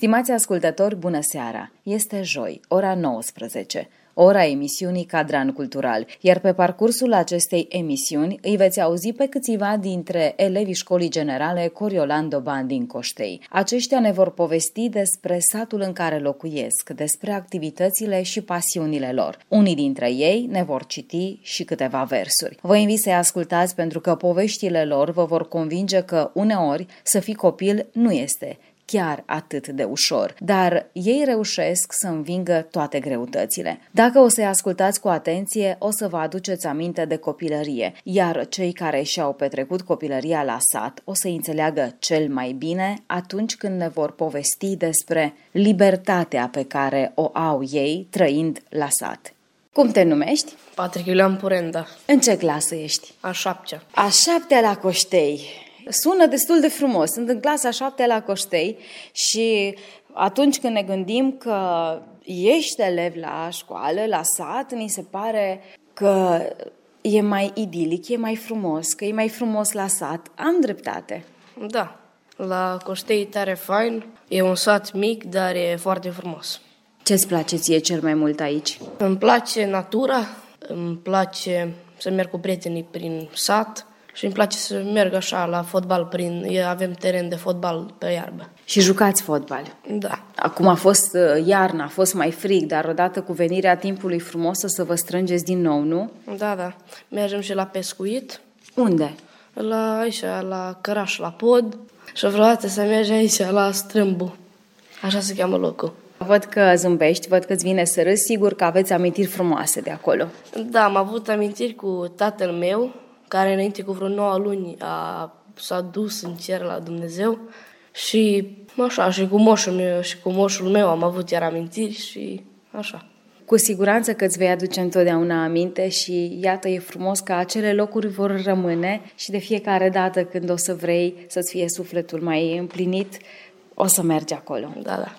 Stimați ascultători, bună seara! Este joi, ora 19 ora emisiunii Cadran Cultural, iar pe parcursul acestei emisiuni îi veți auzi pe câțiva dintre elevii școlii generale Coriolan Doban din Coștei. Aceștia ne vor povesti despre satul în care locuiesc, despre activitățile și pasiunile lor. Unii dintre ei ne vor citi și câteva versuri. Vă invit să-i ascultați pentru că poveștile lor vă vor convinge că uneori să fii copil nu este chiar atât de ușor, dar ei reușesc să învingă toate greutățile. Dacă o să-i ascultați cu atenție, o să vă aduceți aminte de copilărie, iar cei care și-au petrecut copilăria la sat o să înțeleagă cel mai bine atunci când ne vor povesti despre libertatea pe care o au ei trăind la sat. Cum te numești? Patrick Iulian Purenda. În ce clasă ești? A șaptea. A șaptea la Coștei. Sună destul de frumos. Sunt în clasa șaptea la Coștei și atunci când ne gândim că ești elev la școală, la sat, ni se pare că e mai idilic, e mai frumos, că e mai frumos la sat. Am dreptate. Da, la Coștei e tare fain. E un sat mic, dar e foarte frumos. Ce-ți place ție cel mai mult aici? Îmi place natura, îmi place să merg cu prietenii prin sat, și îmi place să merg așa la fotbal prin... Avem teren de fotbal pe iarbă. Și jucați fotbal? Da. Acum a fost uh, iarna, a fost mai frig, dar odată cu venirea timpului frumos o să vă strângeți din nou, nu? Da, da. Mergem și la pescuit. Unde? La aici, la Căraș, la Pod. Și vreodată să mergem aici, la Strâmbu. Așa se cheamă locul. Văd că zâmbești, văd că îți vine să râzi, sigur că aveți amintiri frumoase de acolo. Da, am avut amintiri cu tatăl meu, care înainte cu vreo 9 luni a, s-a dus în cer la Dumnezeu și așa, și cu moșul meu și cu moșul meu am avut iar amintiri și așa. Cu siguranță că îți vei aduce întotdeauna aminte și iată, e frumos că acele locuri vor rămâne și de fiecare dată când o să vrei să-ți fie sufletul mai împlinit, o să mergi acolo. Da, da.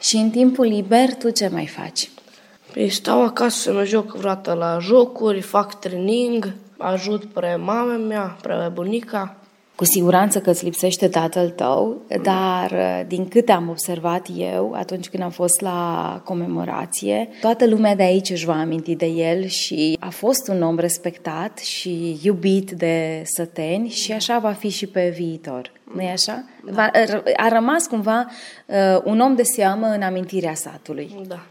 Și în timpul liber, tu ce mai faci? Păi stau acasă să mă joc vreodată la jocuri, fac training, ajut pre mama mea, pre bunica. Cu siguranță că îți lipsește tatăl tău, dar din câte am observat eu atunci când am fost la comemorație, toată lumea de aici își va aminti de el și a fost un om respectat și iubit de săteni și așa va fi și pe viitor. nu e așa? Da. A rămas cumva uh, un om de seamă în amintirea satului. Da.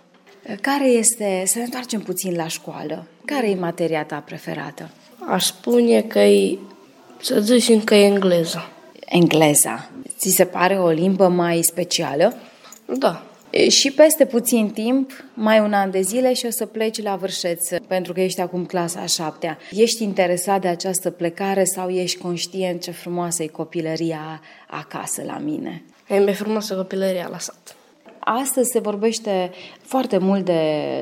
Care este, să ne întoarcem puțin la școală, care e materia ta preferată? Aș spune că e, să zicem că e engleza. Engleza. Ți se pare o limbă mai specială? Da. Și peste puțin timp, mai un an de zile și o să pleci la Vârșeț, pentru că ești acum clasa a șaptea. Ești interesat de această plecare sau ești conștient ce frumoasă e copilăria acasă la mine? E mai frumoasă copilăria la sat. Astăzi se vorbește foarte mult de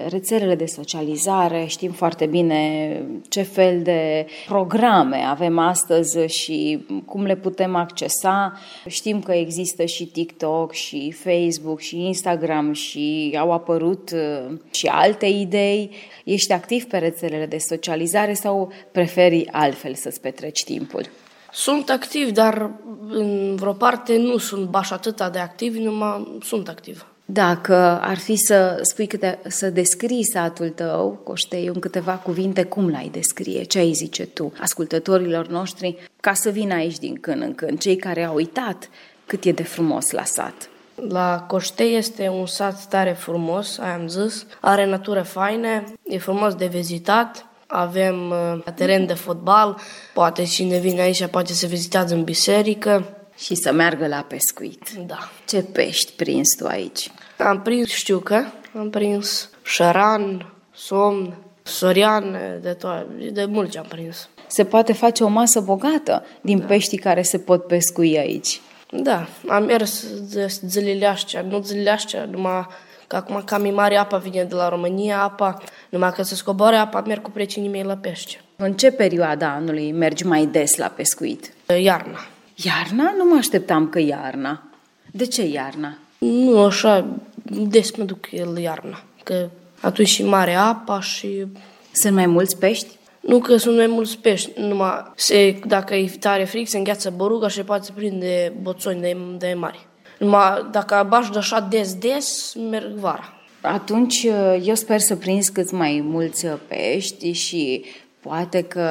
rețelele de socializare, știm foarte bine ce fel de programe avem astăzi și cum le putem accesa. Știm că există și TikTok și Facebook și Instagram și au apărut uh, și alte idei. Ești activ pe rețelele de socializare sau preferi altfel să-ți petreci timpul? Sunt activ, dar în vreo parte nu sunt baș atâta de activ, numai sunt activ. Dacă ar fi să spui câte, să descrii satul tău, Coștei, în câteva cuvinte, cum l-ai descrie? Ce ai zice tu ascultătorilor noștri ca să vină aici din când în când, cei care au uitat cât e de frumos la sat? La Coștei este un sat tare frumos, am zis, are natură faină, e frumos de vizitat, avem uh, teren de fotbal, poate cine vine aici poate să vizitează în biserică, și să meargă la pescuit. Da. Ce pești prins tu aici? Am prins știucă, am prins șaran, somn, sorian, de, to- de mult ce am prins. Se poate face o masă bogată din da. peștii care se pot pescui aici. Da, am mers de zilele astea, nu zilele astea, numai Că acum cam e mare apa vine de la România, apa, numai că se scoboare apa, merg cu precinii mei la pește. În ce perioadă anului mergi mai des la pescuit? Iarna. Iarna? Nu mă așteptam că iarna. De ce iarna? Nu așa, des mă duc el iarna, că atunci și mare apa și... Sunt mai mulți pești? Nu că sunt mai mulți pești, numai se, dacă e tare fric, se îngheață boruga și poate să prinde boțoni de, de mari. Numai dacă bași de așa des-des, merg vara. Atunci eu sper să prinzi cât mai mulți pești și poate că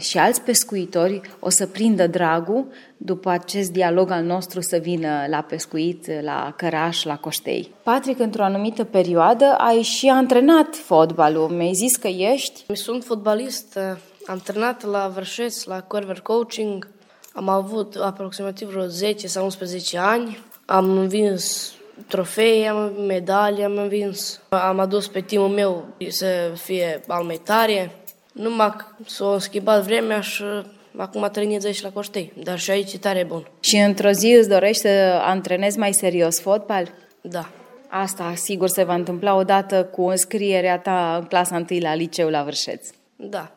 și alți pescuitori o să prindă dragul după acest dialog al nostru să vină la pescuit, la căraș, la coștei. Patrick, într-o anumită perioadă ai și antrenat fotbalul. Mi-ai zis că ești? Sunt fotbalist, antrenat la Vărșeț, la Corver Coaching. Am avut aproximativ vreo 10 sau 11 ani. Am învins trofei, am medalii, am învins. Am adus pe timul meu să fie al mai tare. Numai s-a schimbat vremea și acum trenez aici la Coștei, dar și aici e tare bun. Și într-o zi îți dorești să antrenezi mai serios fotbal? Da. Asta sigur se va întâmpla odată cu înscrierea ta în clasa 1 la liceu la Vârșeț. Da.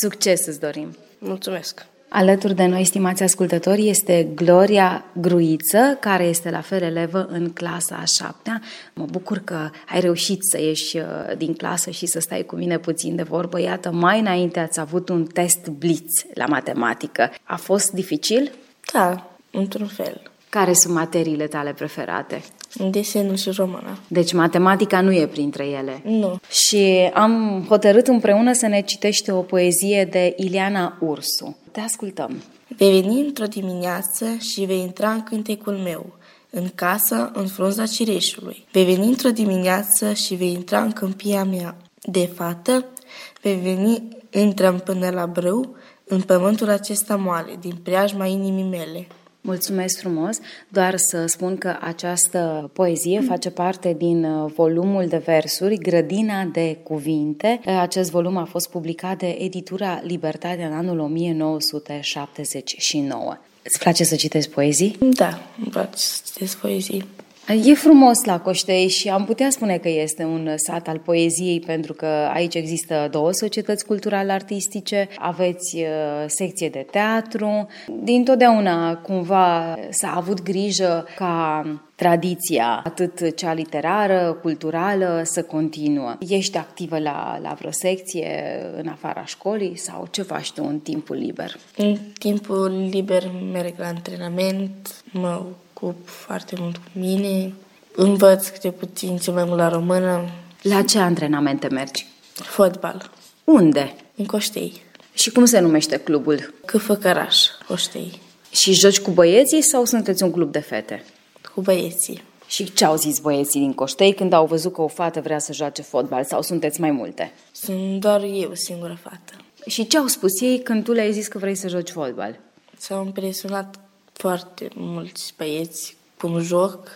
Succes îți dorim! Mulțumesc! Alături de noi, stimați ascultători, este Gloria Gruiță, care este la fel elevă în clasa a șaptea. Mă bucur că ai reușit să ieși uh, din clasă și să stai cu mine puțin de vorbă. Iată, mai înainte ați avut un test blitz la matematică. A fost dificil? Da, într-un fel. Care sunt materiile tale preferate? Desenul și română. Deci matematica nu e printre ele. Nu. Și am hotărât împreună să ne citește o poezie de Ileana Ursu. Te ascultăm. Vei veni într-o dimineață și vei intra în cântecul meu, în casă, în frunza cireșului. Vei veni într-o dimineață și vei intra în câmpia mea. De fată, vei veni, intrăm până la brâu, în pământul acesta moale, din preajma inimii mele. Mulțumesc frumos! Doar să spun că această poezie face parte din uh, volumul de versuri Grădina de cuvinte. Uh, acest volum a fost publicat de editura Libertatea în anul 1979. Îți place să citesc poezii? Da, îmi place să citesc poezii. E frumos la Coștei și am putea spune că este un sat al poeziei pentru că aici există două societăți culturale artistice, aveți uh, secție de teatru. Din totdeauna cumva s-a avut grijă ca tradiția, atât cea literară, culturală, să continuă. Ești activă la, la vreo secție în afara școlii sau ce faci tu în timpul liber? În timpul liber merg la antrenament, mă ocup foarte mult cu mine, învăț câte puțin ce mai mult la română. La ce antrenamente mergi? Fotbal. Unde? În Coștei. Și cum se numește clubul? Câfăcăraș, Coștei. Și joci cu băieții sau sunteți un club de fete? Cu băieții. Și ce au zis băieții din Coștei când au văzut că o fată vrea să joace fotbal sau sunteți mai multe? Sunt doar eu, singură fată. Și ce au spus ei când tu le-ai zis că vrei să joci fotbal? S-au impresionat foarte mulți băieți cum joc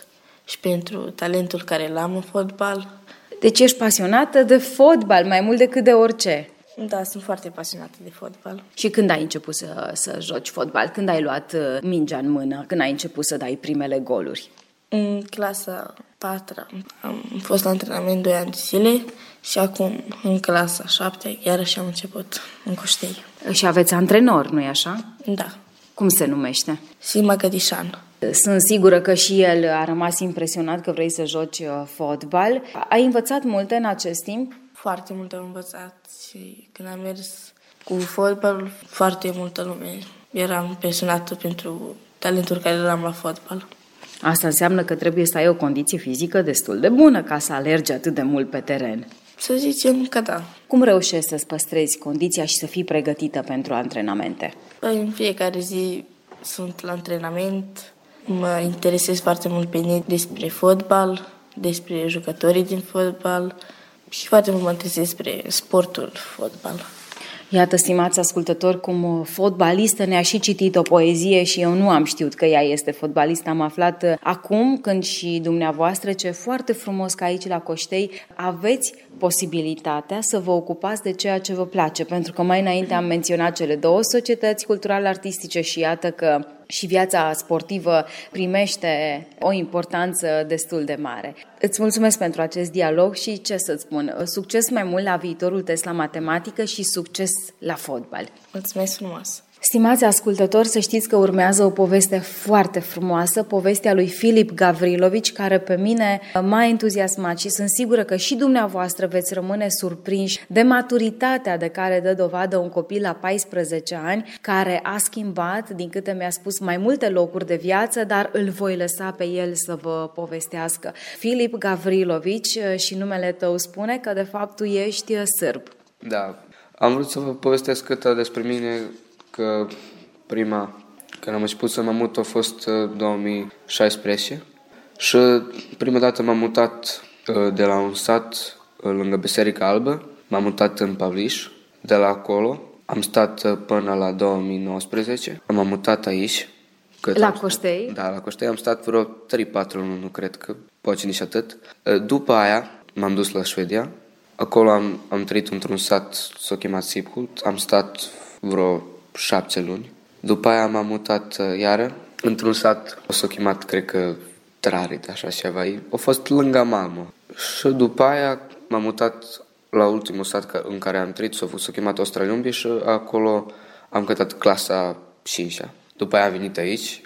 și pentru talentul care l-am în fotbal. Deci ești pasionată de fotbal mai mult decât de orice. Da, sunt foarte pasionată de fotbal. Și când ai început să, să joci fotbal? Când ai luat uh, mingea în mână? Când ai început să dai primele goluri? În clasa 4 am fost la antrenament 2 ani de zile și acum în clasa 7 iarăși am început în Coștei. Și aveți antrenor, nu-i așa? Da. Cum se numește? Sima Gădișan. Sunt sigură că și el a rămas impresionat că vrei să joci uh, fotbal. Ai învățat multe în acest timp? Foarte mult am învățat și când am mers cu fotbal, foarte multă lume eram impresionată pentru talentul care l-am la fotbal. Asta înseamnă că trebuie să ai o condiție fizică destul de bună ca să alergi atât de mult pe teren. Să zicem că da. Cum reușești să-ți păstrezi condiția și să fii pregătită pentru antrenamente? Păi, în fiecare zi sunt la antrenament, mă interesez foarte mult pe net despre fotbal, despre jucătorii din fotbal și foarte mult mă interesez despre sportul fotbal. Iată, stimați ascultători, cum fotbalistă ne-a și citit o poezie și eu nu am știut că ea este fotbalistă. Am aflat uh, acum, când și dumneavoastră, ce foarte frumos că aici la Coștei aveți posibilitatea să vă ocupați de ceea ce vă place, pentru că mai înainte am menționat cele două societăți culturale artistice și iată că și viața sportivă primește o importanță destul de mare. Îți mulțumesc pentru acest dialog și ce să-ți spun, succes mai mult la viitorul test la matematică și succes la fotbal. Mulțumesc frumos! Stimați ascultători, să știți că urmează o poveste foarte frumoasă, povestea lui Filip Gavrilovici, care pe mine m-a entuziasmat și sunt sigură că și dumneavoastră veți rămâne surprinși de maturitatea de care dă dovadă un copil la 14 ani, care a schimbat, din câte mi-a spus, mai multe locuri de viață, dar îl voi lăsa pe el să vă povestească. Filip Gavrilovici și numele tău spune că de fapt tu ești sârb. Da, am vrut să vă povestesc câte despre mine că prima, când am început să mă mut, a fost 2016 uh, și prima dată m-am mutat uh, de la un sat uh, lângă Biserica Albă, m-am mutat în Pavliș, de la acolo am stat până la 2019, m-am mutat aici. Cât la Coștei? Stat, da, la Coștei am stat vreo 3-4 luni, nu cred că poate nici atât. După aia m-am dus la Suedia, acolo am, am trăit într-un sat, s-a chemat Siphult, am stat vreo șapte luni. După aia m-am mutat uh, iară într-un sat, o s-o chemat, cred că, Trarit, așa ceva. A fost lângă mamă. Și după aia m-am mutat la ultimul sat în care am trăit, s-a, s-a chemat Australiumbi și acolo am cătat clasa 5 -a. După aia am venit aici,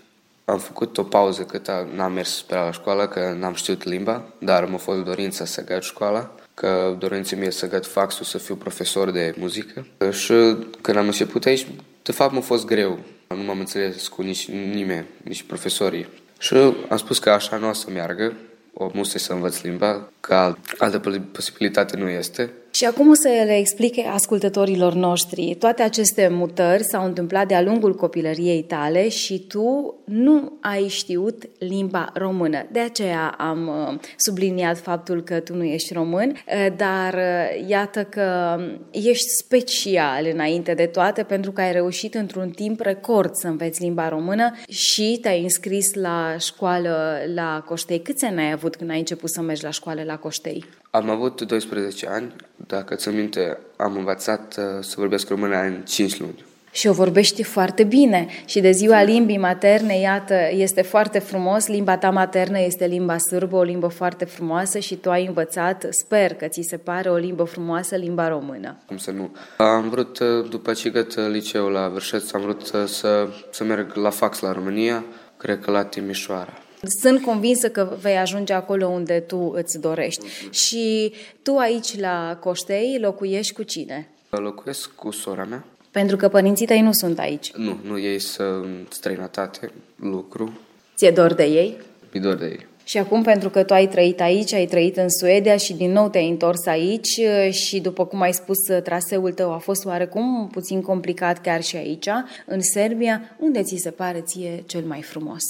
am făcut o pauză cât n-am mers pe la școală, că n-am știut limba, dar m-a fost dorința să găt școala, că dorința mie să găt faxul, să fiu profesor de muzică. Și când am început aici, de fapt, m-a fost greu. Nu m-am înțeles cu nici nimeni, nici profesorii. Și am spus că așa nu o să meargă, o musai să învăț limba, că altă posibilitate nu este. Și acum o să le explice ascultătorilor noștri. Toate aceste mutări s-au întâmplat de-a lungul copilăriei tale și tu nu ai știut limba română. De aceea am uh, subliniat faptul că tu nu ești român, uh, dar uh, iată că ești special înainte de toate pentru că ai reușit într-un timp record să înveți limba română și te-ai înscris la școală la Coștei. Câți ani ai avut când ai început să mergi la școală la Coștei? Am avut 12 ani, dacă ți minte, am învățat uh, să vorbesc română în 5 luni. Și o vorbești foarte bine. Și de ziua limbii materne, iată, este foarte frumos. Limba ta maternă este limba sârbă, o limbă foarte frumoasă și tu ai învățat, sper că ți se pare o limbă frumoasă, limba română. Cum să nu? Am vrut, uh, după ce găt liceul la Vârșeț, am vrut să, uh, să, să merg la fax la România, cred că la Timișoara. Sunt convinsă că vei ajunge acolo unde tu îți dorești. Și tu aici la Coștei locuiești cu cine? Locuiesc cu sora mea. Pentru că părinții tăi nu sunt aici. Nu, nu, ei sunt în străinătate, lucru. Ți-e dor de ei? Mi dor de ei. Și acum, pentru că tu ai trăit aici, ai trăit în Suedia și din nou te-ai întors aici și, după cum ai spus, traseul tău a fost oarecum puțin complicat chiar și aici, în Serbia, unde ți se pare ție cel mai frumos?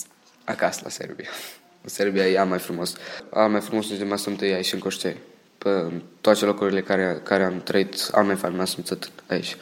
Acasă la Serbia. În Serbia e mai frumos. Am mai frumos de mai sunt aici în Coștei. Pe toate locurile care, care am trăit, am mai fain, sunt aici.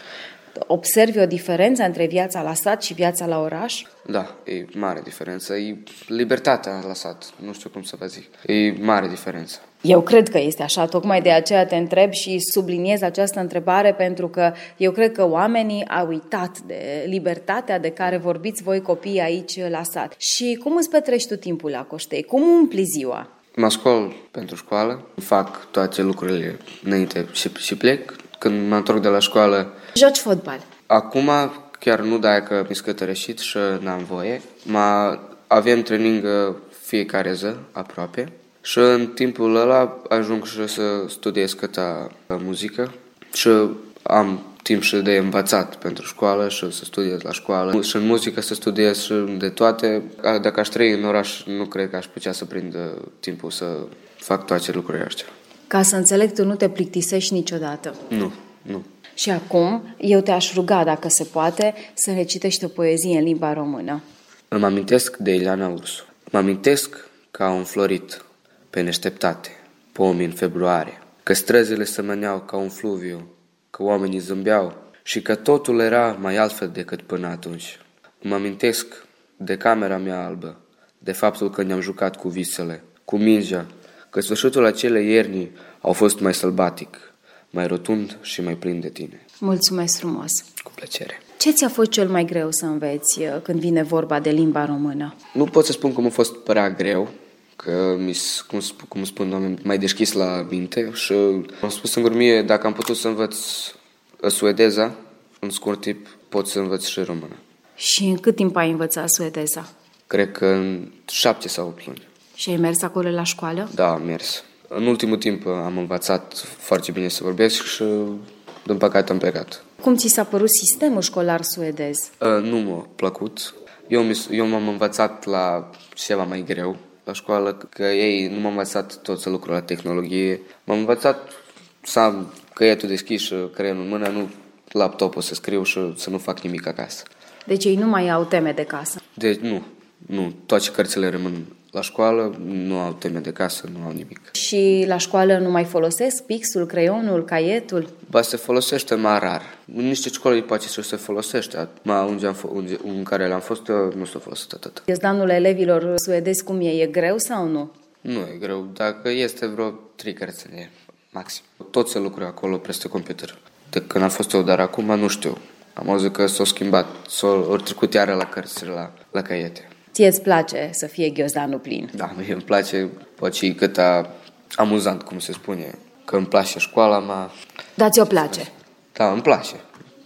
Observi o diferență între viața la sat și viața la oraș? Da, e mare diferență. E libertatea la sat, nu știu cum să vă zic. E mare diferență. Eu cred că este așa, tocmai de aceea te întreb și subliniez această întrebare pentru că eu cred că oamenii au uitat de libertatea de care vorbiți voi copii aici la sat. Și cum îți petrești tu timpul la Coștei? Cum umpli ziua? Mă scol pentru școală, fac toate lucrurile înainte și, și plec. Când mă întorc de la școală... Joci fotbal? Acum chiar nu, dacă mi scătărășit și n-am voie. Ma, avem training uh, fiecare zi, aproape. Și în timpul ăla ajung și să studiez câta muzică și am timp și de învățat pentru școală și să studiez la școală și în muzică să studiez și de toate. Dacă aș trăi în oraș, nu cred că aș putea să prind timpul să fac toate lucrurile astea. Ca să înțeleg, tu nu te plictisești niciodată. Nu, nu. Și acum, eu te-aș ruga, dacă se poate, să recitești o poezie în limba română. Îmi amintesc de Ileana Ursu. Mă amintesc că au înflorit pe neșteptate, pomii în februarie, că străzile se măneau ca un fluviu, că oamenii zâmbeau și că totul era mai altfel decât până atunci. Mă amintesc de camera mea albă, de faptul că ne-am jucat cu visele, cu mingea, că sfârșitul acelei ierni au fost mai sălbatic, mai rotund și mai plin de tine. Mulțumesc frumos! Cu plăcere! Ce ți-a fost cel mai greu să înveți uh, când vine vorba de limba română? Nu pot să spun că m-a fost prea greu, că mi cum, cum spun doamne, mai deschis la minte și am spus singur mie, dacă am putut să învăț uh, suedeza, în scurt timp pot să învăț și română. Și în cât timp ai învățat suedeza? Cred că în șapte sau opt luni. Și ai mers acolo la școală? Da, am mers. În ultimul timp am învățat foarte bine să vorbesc și, din păcate, am plecat. Cum ți s-a părut sistemul școlar suedez? Uh, nu m-a plăcut. Eu, eu m-am învățat la ceva mai greu la școală, că ei nu m-au învățat tot să lucru la tehnologie. M-am învățat să am căietul deschis și creionul în mână, nu laptopul să scriu și să nu fac nimic acasă. Deci ei nu mai au teme de casă? Deci nu, nu. Toate cărțile rămân la școală, nu au teme de casă, nu au nimic. Și la școală nu mai folosesc pixul, creionul, caietul? Ba, se folosește mai rar. În niște școli poate să se folosește. Ma, unde am unde, în care l-am fost, nu s-a folosit atât. Iezdanul elevilor suedezi cum e? E greu sau nu? Nu e greu. Dacă este vreo trei cărțile, maxim. Tot se lucrează acolo peste computer. De când am fost eu, dar acum nu știu. Am auzit că s-au schimbat, s-au trecut iară la cărțile, la, la caiete. Ție îți place să fie ghiozdanul plin? Da, mie îmi place, poate și cât a amuzant, cum se spune, că îmi place școala mea. Dar ți-o place? Da, îmi place.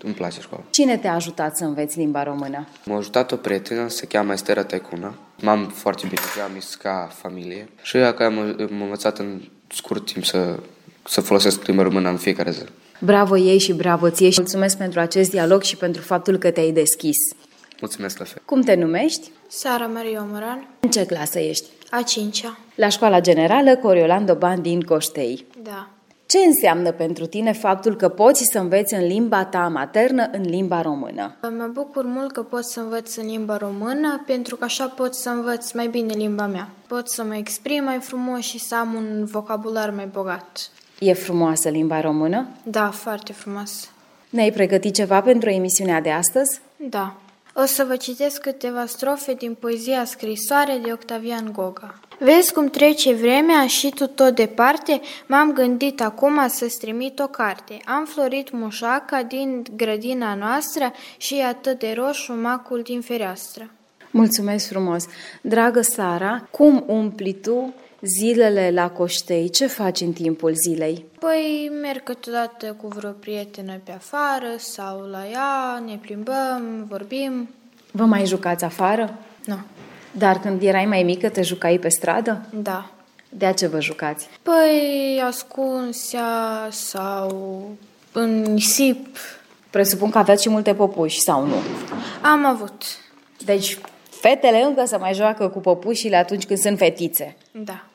Îmi place școala. Cine te-a ajutat să înveți limba română? M-a ajutat o prietenă, se cheamă Estera Tecuna. M-am foarte bine, am ca familie. Și ea că am învățat în scurt timp să, să folosesc limba română în fiecare zi. Bravo ei și bravo ție și mulțumesc pentru acest dialog și pentru faptul că te-ai deschis. Mulțumesc la fel. Cum te numești? Sara Maria Omoran. În ce clasă ești? A cincea. La școala generală Coriolando Ban din Coștei. Da. Ce înseamnă pentru tine faptul că poți să înveți în limba ta maternă, în limba română? Mă bucur mult că pot să învăț în limba română, pentru că așa pot să învăț mai bine limba mea. Pot să mă exprim mai frumos și să am un vocabular mai bogat. E frumoasă limba română? Da, foarte frumos. Ne-ai pregătit ceva pentru emisiunea de astăzi? Da. O să vă citesc câteva strofe din poezia scrisoare de Octavian Goga. Vezi cum trece vremea și tu tot departe, m-am gândit acum să-ți trimit o carte. Am florit mușaca din grădina noastră și e atât de roșu macul din fereastră. Mulțumesc frumos! Dragă Sara, cum umpli tu zilele la Coștei? Ce faci în timpul zilei? Păi merg câteodată cu vreo prietenă pe afară sau la ea, ne plimbăm, vorbim. Vă mai jucați afară? Nu. Dar când erai mai mică, te jucai pe stradă? Da. De ce vă jucați? Păi ascunsea sau în nisip. Presupun că aveați și multe popuși, sau nu? Am avut. Deci fetele încă se mai joacă cu popușile atunci când sunt fetițe. Da.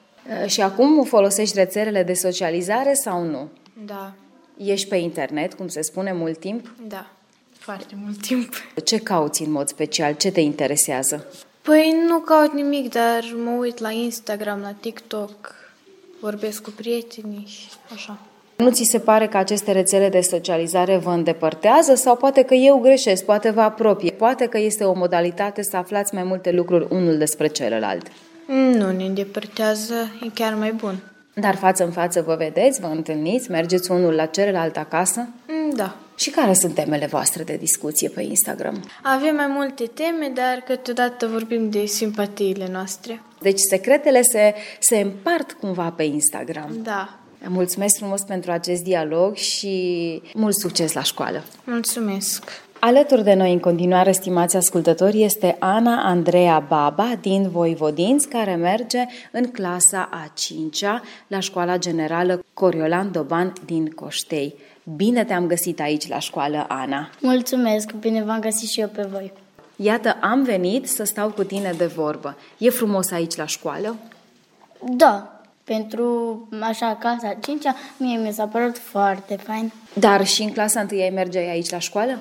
Și acum folosești rețelele de socializare sau nu? Da. Ești pe internet, cum se spune, mult timp? Da. Foarte mult timp. Ce cauți în mod special? Ce te interesează? Păi nu caut nimic, dar mă uit la Instagram, la TikTok, vorbesc cu prietenii și așa. Nu ți se pare că aceste rețele de socializare vă îndepărtează sau poate că eu greșesc, poate vă apropie, poate că este o modalitate să aflați mai multe lucruri unul despre celălalt? Nu ne îndepărtează, e chiar mai bun. Dar față în față vă vedeți, vă întâlniți, mergeți unul la celălalt acasă? Da. Și care sunt temele voastre de discuție pe Instagram? Avem mai multe teme, dar câteodată vorbim de simpatiile noastre. Deci secretele se, se împart cumva pe Instagram. Da. Mulțumesc frumos pentru acest dialog și mult succes la școală! Mulțumesc! Alături de noi în continuare, stimați ascultători, este Ana Andreea Baba din Voivodinți, care merge în clasa a 5-a la Școala Generală Coriolan Doban din Coștei. Bine te-am găsit aici la școală, Ana! Mulțumesc! Bine v-am găsit și eu pe voi! Iată, am venit să stau cu tine de vorbă. E frumos aici la școală? Da, pentru așa clasa 5 mie mi s-a părut foarte fain. Dar și în clasa 1 ai mergeai aici la școală?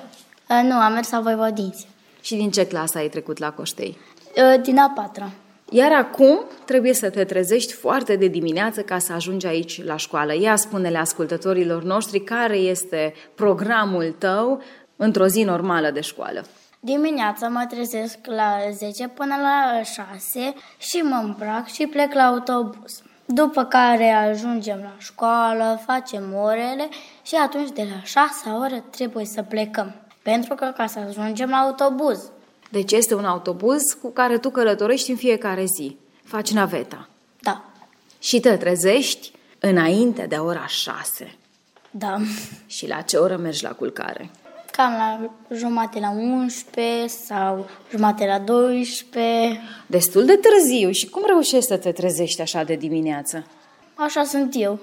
Uh, nu, am mers la Voivodinți. Și din ce clasă ai trecut la Coștei? Uh, din a patra. Iar acum trebuie să te trezești foarte de dimineață ca să ajungi aici la școală. Ia spune-le ascultătorilor noștri care este programul tău într-o zi normală de școală. Dimineața mă trezesc la 10 până la 6 și mă îmbrac și plec la autobuz. După care ajungem la școală, facem orele și atunci de la 6 ore trebuie să plecăm. Pentru că ca să ajungem la autobuz. Deci este un autobuz cu care tu călătorești în fiecare zi. Faci naveta. Da, Și te trezești înainte de ora 6. da. Și la ce oră mergi la culcare? Cam la jumate la 11 sau jumate la 12. Destul de târziu. Și cum reușești să te trezești așa de dimineață? Așa sunt eu.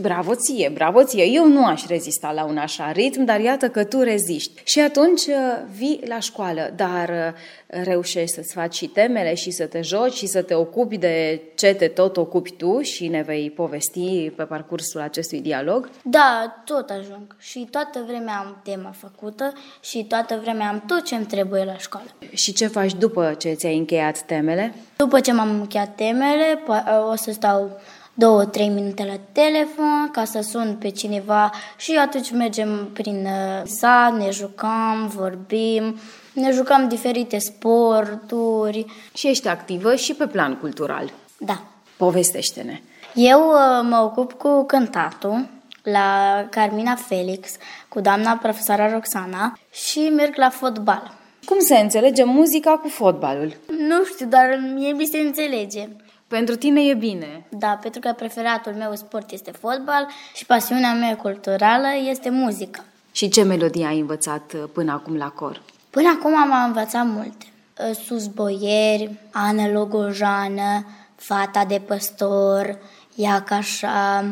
Bravo ție, bravo ție. Eu nu aș rezista la un așa ritm, dar iată că tu reziști. Și atunci uh, vii la școală, dar uh, reușești să-ți faci și temele și să te joci și să te ocupi de ce te tot ocupi tu și ne vei povesti pe parcursul acestui dialog. Da, tot ajung. Și toată vremea am tema făcută și toată vremea am tot ce îmi trebuie la școală. Și ce faci după ce ți-ai încheiat temele? După ce m-am încheiat temele, po- o să stau două, trei minute la telefon ca să sun pe cineva și atunci mergem prin uh, sat, ne jucăm, vorbim, ne jucăm diferite sporturi. Și ești activă și pe plan cultural. Da. Povestește-ne. Eu uh, mă ocup cu cântatul la Carmina Felix, cu doamna profesoara Roxana și merg la fotbal. Cum se înțelege muzica cu fotbalul? Nu știu, dar mie mi se înțelege. Pentru tine e bine. Da, pentru că preferatul meu sport este fotbal și pasiunea mea culturală este muzica. Și ce melodie ai învățat uh, până acum la cor? Până acum am învățat multe. Uh, Sus Boieri, Ana Logojană, Fata de păstor, Iaca așa,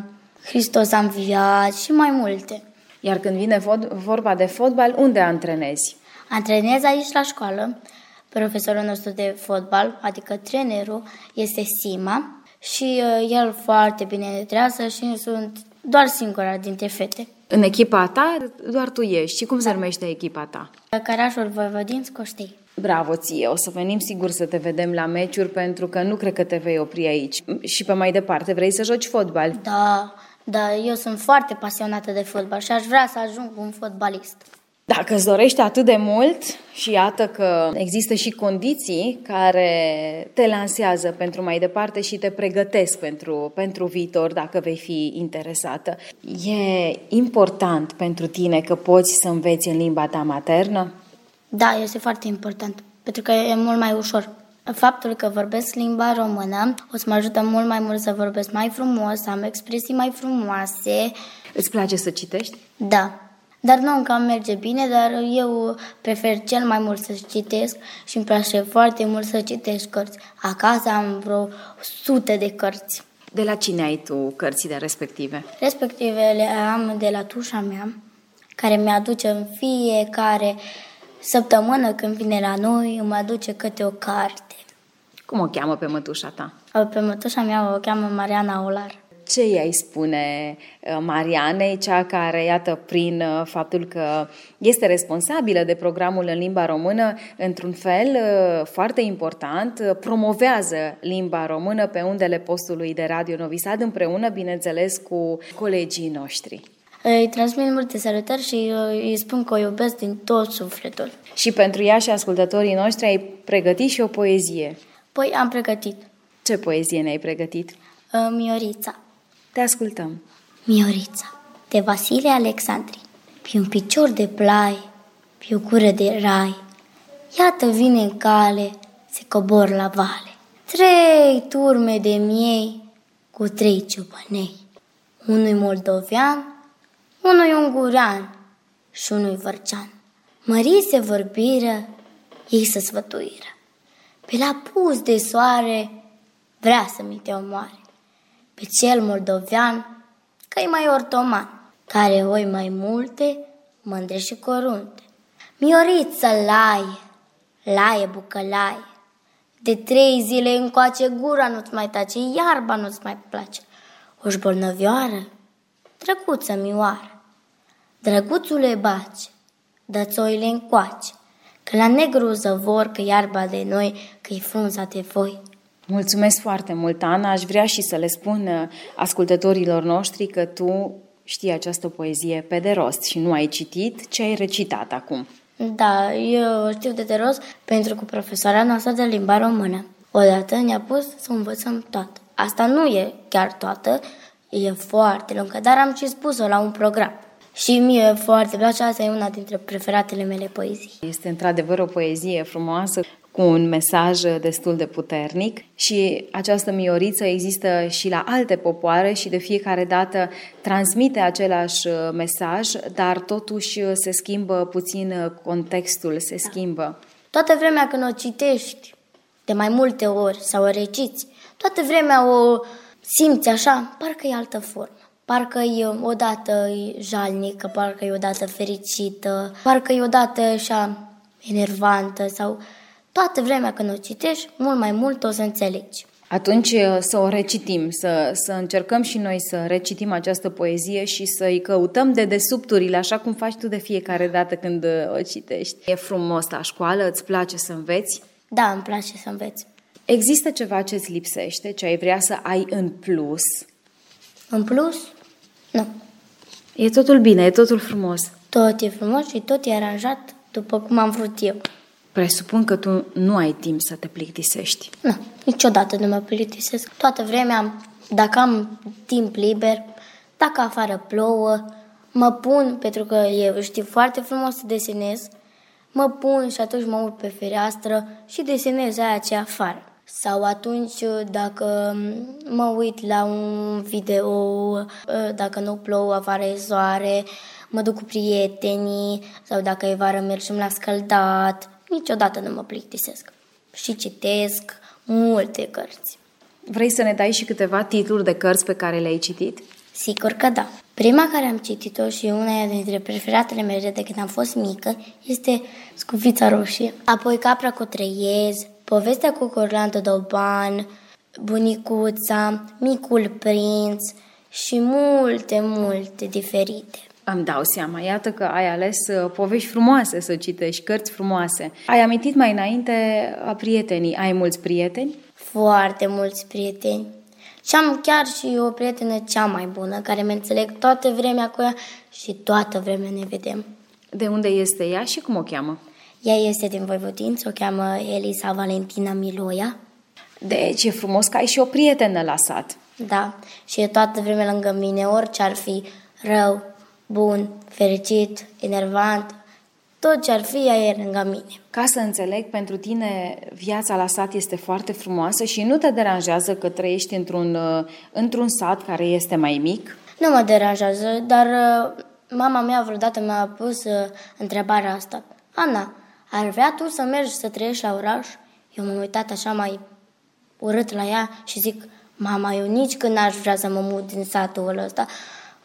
Hristos a înviat și mai multe. Iar când vine vod- vorba de fotbal, unde antrenezi? Antrenez aici la școală. Profesorul nostru de fotbal, adică trenerul, este Sima și uh, el foarte bine ne trează și sunt doar singura dintre fete. În echipa ta doar tu ești. Și cum se numește echipa ta? Carașul Voivodin Scoștei. Bravo ție, o să venim sigur să te vedem la meciuri pentru că nu cred că te vei opri aici. Și pe mai departe, vrei să joci fotbal? Da, da, eu sunt foarte pasionată de fotbal și aș vrea să ajung un fotbalist. Dacă îți dorești atât de mult și iată că există și condiții care te lansează pentru mai departe și te pregătesc pentru, pentru viitor dacă vei fi interesată. E important pentru tine că poți să înveți în limba ta maternă? Da, este foarte important, pentru că e mult mai ușor. Faptul că vorbesc limba română o să mă ajută mult mai mult să vorbesc mai frumos, să am expresii mai frumoase. Îți place să citești? Da, dar nu încă merge bine, dar eu prefer cel mai mult să citesc și îmi place foarte mult să citesc cărți. Acasă am vreo sute de cărți. De la cine ai tu cărțile respective? Respectivele am de la tușa mea, care mi-aduce în fiecare săptămână când vine la noi, îmi aduce câte o carte. Cum o cheamă pe mătușa ta? Pe mătușa mea o cheamă Mariana Olar. Ce i-ai spune uh, Marianei, cea care, iată, prin uh, faptul că este responsabilă de programul în limba română, într-un fel uh, foarte important, promovează limba română pe undele postului de Radio Novi Sad, împreună, bineînțeles, cu colegii noștri. Îi transmit multe salutări și îi spun că o iubesc din tot sufletul. Și pentru ea și ascultătorii noștri ai pregătit și o poezie. Păi am pregătit Ce poezie ne-ai pregătit? Miorița. Te ascultăm. Miorița, de Vasile Alexandri. Pe un picior de plai, pe o gură de rai, iată vine în cale, se cobor la vale. Trei turme de miei cu trei ciupănei. Unul moldovean, unul ungurean și unul vărcean. Mării se vorbiră, ei se sfătuiră. Pe la pus de soare vrea să mi te omoare pe cel moldovean, că e mai ortoman, care oi mai multe, mândre și corunte. Mioriță laie, laie bucălaie, de trei zile încoace gura nu-ți mai tace, iarba nu-ți mai place. O bolnăvioară, drăguță mioară, drăguțule bace, dă-ți oile încoace, că la negru zăvor, că iarba de noi, că e frunza de voi. Mulțumesc foarte mult, Ana. Aș vrea și să le spun uh, ascultătorilor noștri că tu știi această poezie pe de rost și nu ai citit ce ai recitat acum. Da, eu știu de de rost pentru că profesoara noastră de limba română odată ne-a pus să învățăm toată. Asta nu e chiar toată, e foarte lungă, dar am și spus-o la un program. Și mie foarte place, asta e una dintre preferatele mele poezii. Este într-adevăr o poezie frumoasă cu un mesaj destul de puternic și această mioriță există și la alte popoare și de fiecare dată transmite același mesaj, dar totuși se schimbă puțin contextul, se schimbă. Toată vremea când o citești de mai multe ori sau o reciți, toată vremea o simți așa, parcă e altă formă. Parcă e odată jalnică, parcă e odată fericită, parcă e odată așa enervantă sau toată vremea când o citești, mult mai mult o să înțelegi. Atunci uh, să o recitim, să, să încercăm și noi să recitim această poezie și să-i căutăm de desubturile, așa cum faci tu de fiecare dată când uh, o citești. E frumos la școală, îți place să înveți? Da, îmi place să înveți. Există ceva ce îți lipsește, ce ai vrea să ai în plus? În plus? Nu. E totul bine, e totul frumos. Tot e frumos și tot e aranjat după cum am vrut eu. Presupun că tu nu ai timp să te plictisești. Nu, niciodată nu mă plictisesc. Toată vremea, dacă am timp liber, dacă afară plouă, mă pun, pentru că eu știu foarte frumos să desenez, mă pun și atunci mă urc pe fereastră și desenez aia ce afară. Sau atunci dacă mă uit la un video, dacă nu plouă, afară e soare, mă duc cu prietenii sau dacă e vară mergem la scăldat, niciodată nu mă plictisesc. Și citesc multe cărți. Vrei să ne dai și câteva titluri de cărți pe care le-ai citit? Sigur că da. Prima care am citit-o și una dintre preferatele mele de când am fost mică este Scufița Roșie. Apoi Capra cu Treiez, Povestea cu Corlantă Doban, Bunicuța, Micul Prinț și multe, multe diferite. Îmi dau seama, iată că ai ales uh, povești frumoase să citești, cărți frumoase. Ai amintit mai înainte a prietenii. Ai mulți prieteni? Foarte mulți prieteni. Și am chiar și o prietenă cea mai bună, care mă înțeleg toată vremea cu ea și toată vremea ne vedem. De unde este ea și cum o cheamă? Ea este din Voivodință, o cheamă Elisa Valentina Miloia. Deci e frumos că ai și o prietenă la sat. Da, și e toată vremea lângă mine, orice ar fi rău, bun, fericit, enervant, tot ce ar fi, ea e lângă mine. Ca să înțeleg, pentru tine viața la sat este foarte frumoasă și nu te deranjează că trăiești într-un, uh, într-un sat care este mai mic? Nu mă deranjează, dar uh, mama mea vreodată mi-a pus uh, întrebarea asta. Ana, ar vrea tu să mergi să trăiești la oraș? Eu m-am uitat așa mai urât la ea și zic, mama, eu nici când n-aș vrea să mă mut din satul ăsta.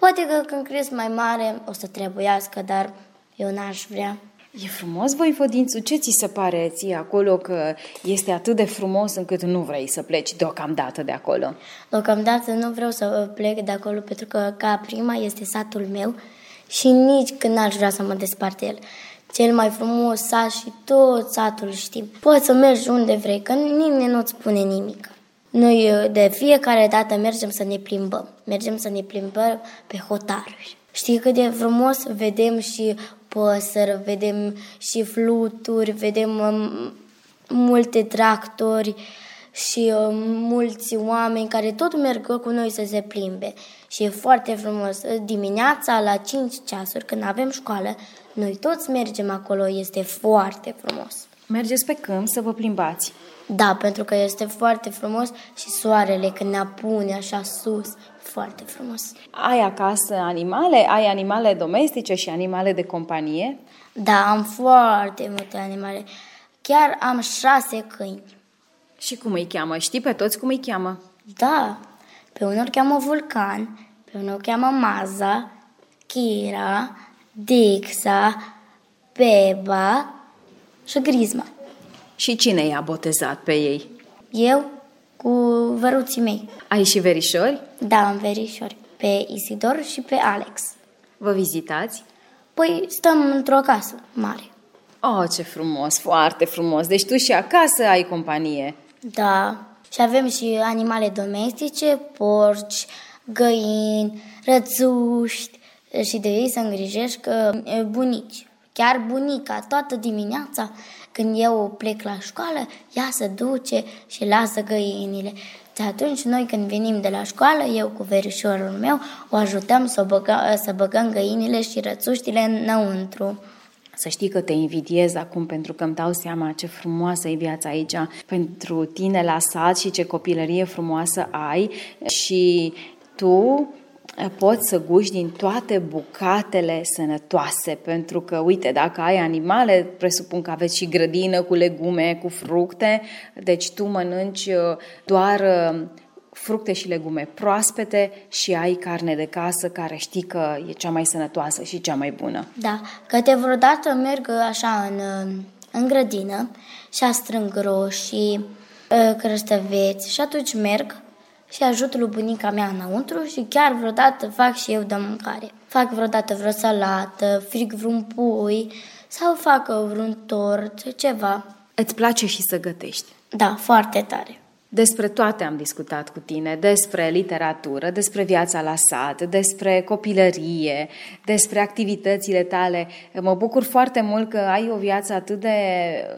Poate că când cresc mai mare o să trebuiască, dar eu n-aș vrea. E frumos, voi Vodințu? Ce ți se pare ție acolo că este atât de frumos încât nu vrei să pleci deocamdată de acolo? Deocamdată nu vreau să plec de acolo pentru că ca prima este satul meu și nici când n-aș vrea să mă despart el. Cel mai frumos sat și tot satul știm. Poți să mergi unde vrei, că nimeni nu-ți spune nimic. Noi de fiecare dată mergem să ne plimbăm. Mergem să ne plimbăm pe hotaruri. Știi cât de frumos vedem și păsări, vedem și fluturi, vedem um, multe tractori și um, mulți oameni care tot merg cu noi să se plimbe. Și e foarte frumos. Dimineața la 5 ceasuri, când avem școală, noi toți mergem acolo, este foarte frumos. Mergeți pe câmp să vă plimbați. Da, pentru că este foarte frumos și soarele când ne apune așa sus, foarte frumos. Ai acasă animale? Ai animale domestice și animale de companie? Da, am foarte multe animale. Chiar am șase câini. Și cum îi cheamă? Știi pe toți cum îi cheamă? Da, pe unul cheamă Vulcan, pe unul cheamă Maza, Kira, Dixa, Beba și Grisma. Și cine i-a botezat pe ei? Eu cu văruții mei. Ai și verișori? Da, am verișori. Pe Isidor și pe Alex. Vă vizitați? Păi stăm într-o casă mare. Oh, ce frumos, foarte frumos. Deci tu și acasă ai companie. Da, și avem și animale domestice, porci, găini, rățuști și de ei să îngrijești că bunici. Chiar bunica, toată dimineața, când eu plec la școală, ea se duce și lasă găinile. De atunci, noi când venim de la școală, eu cu verișorul meu, o ajutăm să, băga, să băgăm găinile și rățuștile înăuntru. Să știi că te invidiez acum pentru că îmi dau seama ce frumoasă e viața aici pentru tine la sat și ce copilărie frumoasă ai și tu poți să guși din toate bucatele sănătoase, pentru că, uite, dacă ai animale, presupun că aveți și grădină cu legume, cu fructe, deci tu mănânci uh, doar uh, fructe și legume proaspete și ai carne de casă care știi că e cea mai sănătoasă și cea mai bună. Da, că te vreodată merg așa în, uh, în grădină și strâng roșii, crăstăveți și atunci merg și ajut lui bunica mea înăuntru și chiar vreodată fac și eu de mâncare. Fac vreodată vreo salată, frig vreun pui sau fac vreun tort, ceva. Îți place și să gătești? Da, foarte tare. Despre toate am discutat cu tine, despre literatură, despre viața la sat, despre copilărie, despre activitățile tale. Mă bucur foarte mult că ai o viață atât de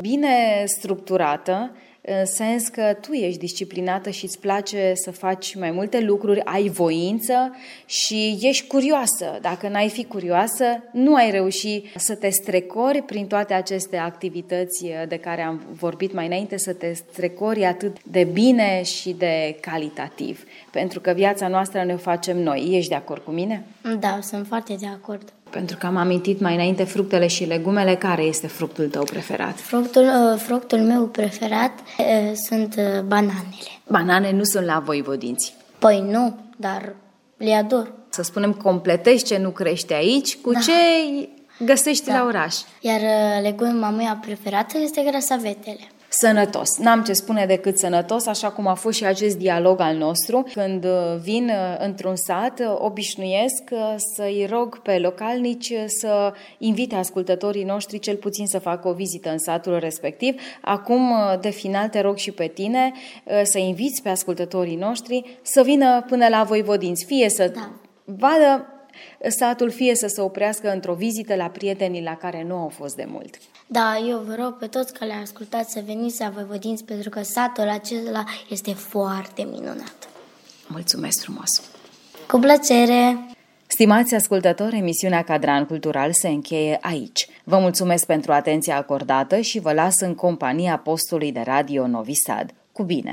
bine structurată în sens că tu ești disciplinată și îți place să faci mai multe lucruri, ai voință și ești curioasă. Dacă n-ai fi curioasă, nu ai reuși să te strecori prin toate aceste activități de care am vorbit mai înainte, să te strecori atât de bine și de calitativ. Pentru că viața noastră ne o facem noi. Ești de acord cu mine? Da, sunt foarte de acord. Pentru că am amintit mai înainte fructele și legumele. Care este fructul tău preferat? Fructul, uh, fructul meu preferat uh, sunt uh, bananele. Banane nu sunt la voi vodinți. Păi nu, dar le ador. Să spunem, completești ce nu crește aici cu da. ce găsești da. la oraș. Iar leguma mea preferată este grasavetele sănătos. N-am ce spune decât sănătos, așa cum a fost și acest dialog al nostru. Când uh, vin uh, într-un sat, uh, obișnuiesc să-i rog pe localnici să invite ascultătorii noștri cel puțin să facă o vizită în satul respectiv. Acum, de final, te rog și pe tine să inviți pe ascultătorii noștri să vină până la Voivodinți, fie să da. vadă satul, fie să se oprească într-o vizită la prietenii la care nu au fost de mult. Da, eu vă rog pe toți că le ascultați să veniți să vă vădinți, pentru că satul acela este foarte minunat. Mulțumesc frumos! Cu plăcere! Stimați ascultători, emisiunea Cadran Cultural se încheie aici. Vă mulțumesc pentru atenția acordată și vă las în compania postului de radio Novi Sad. Cu bine!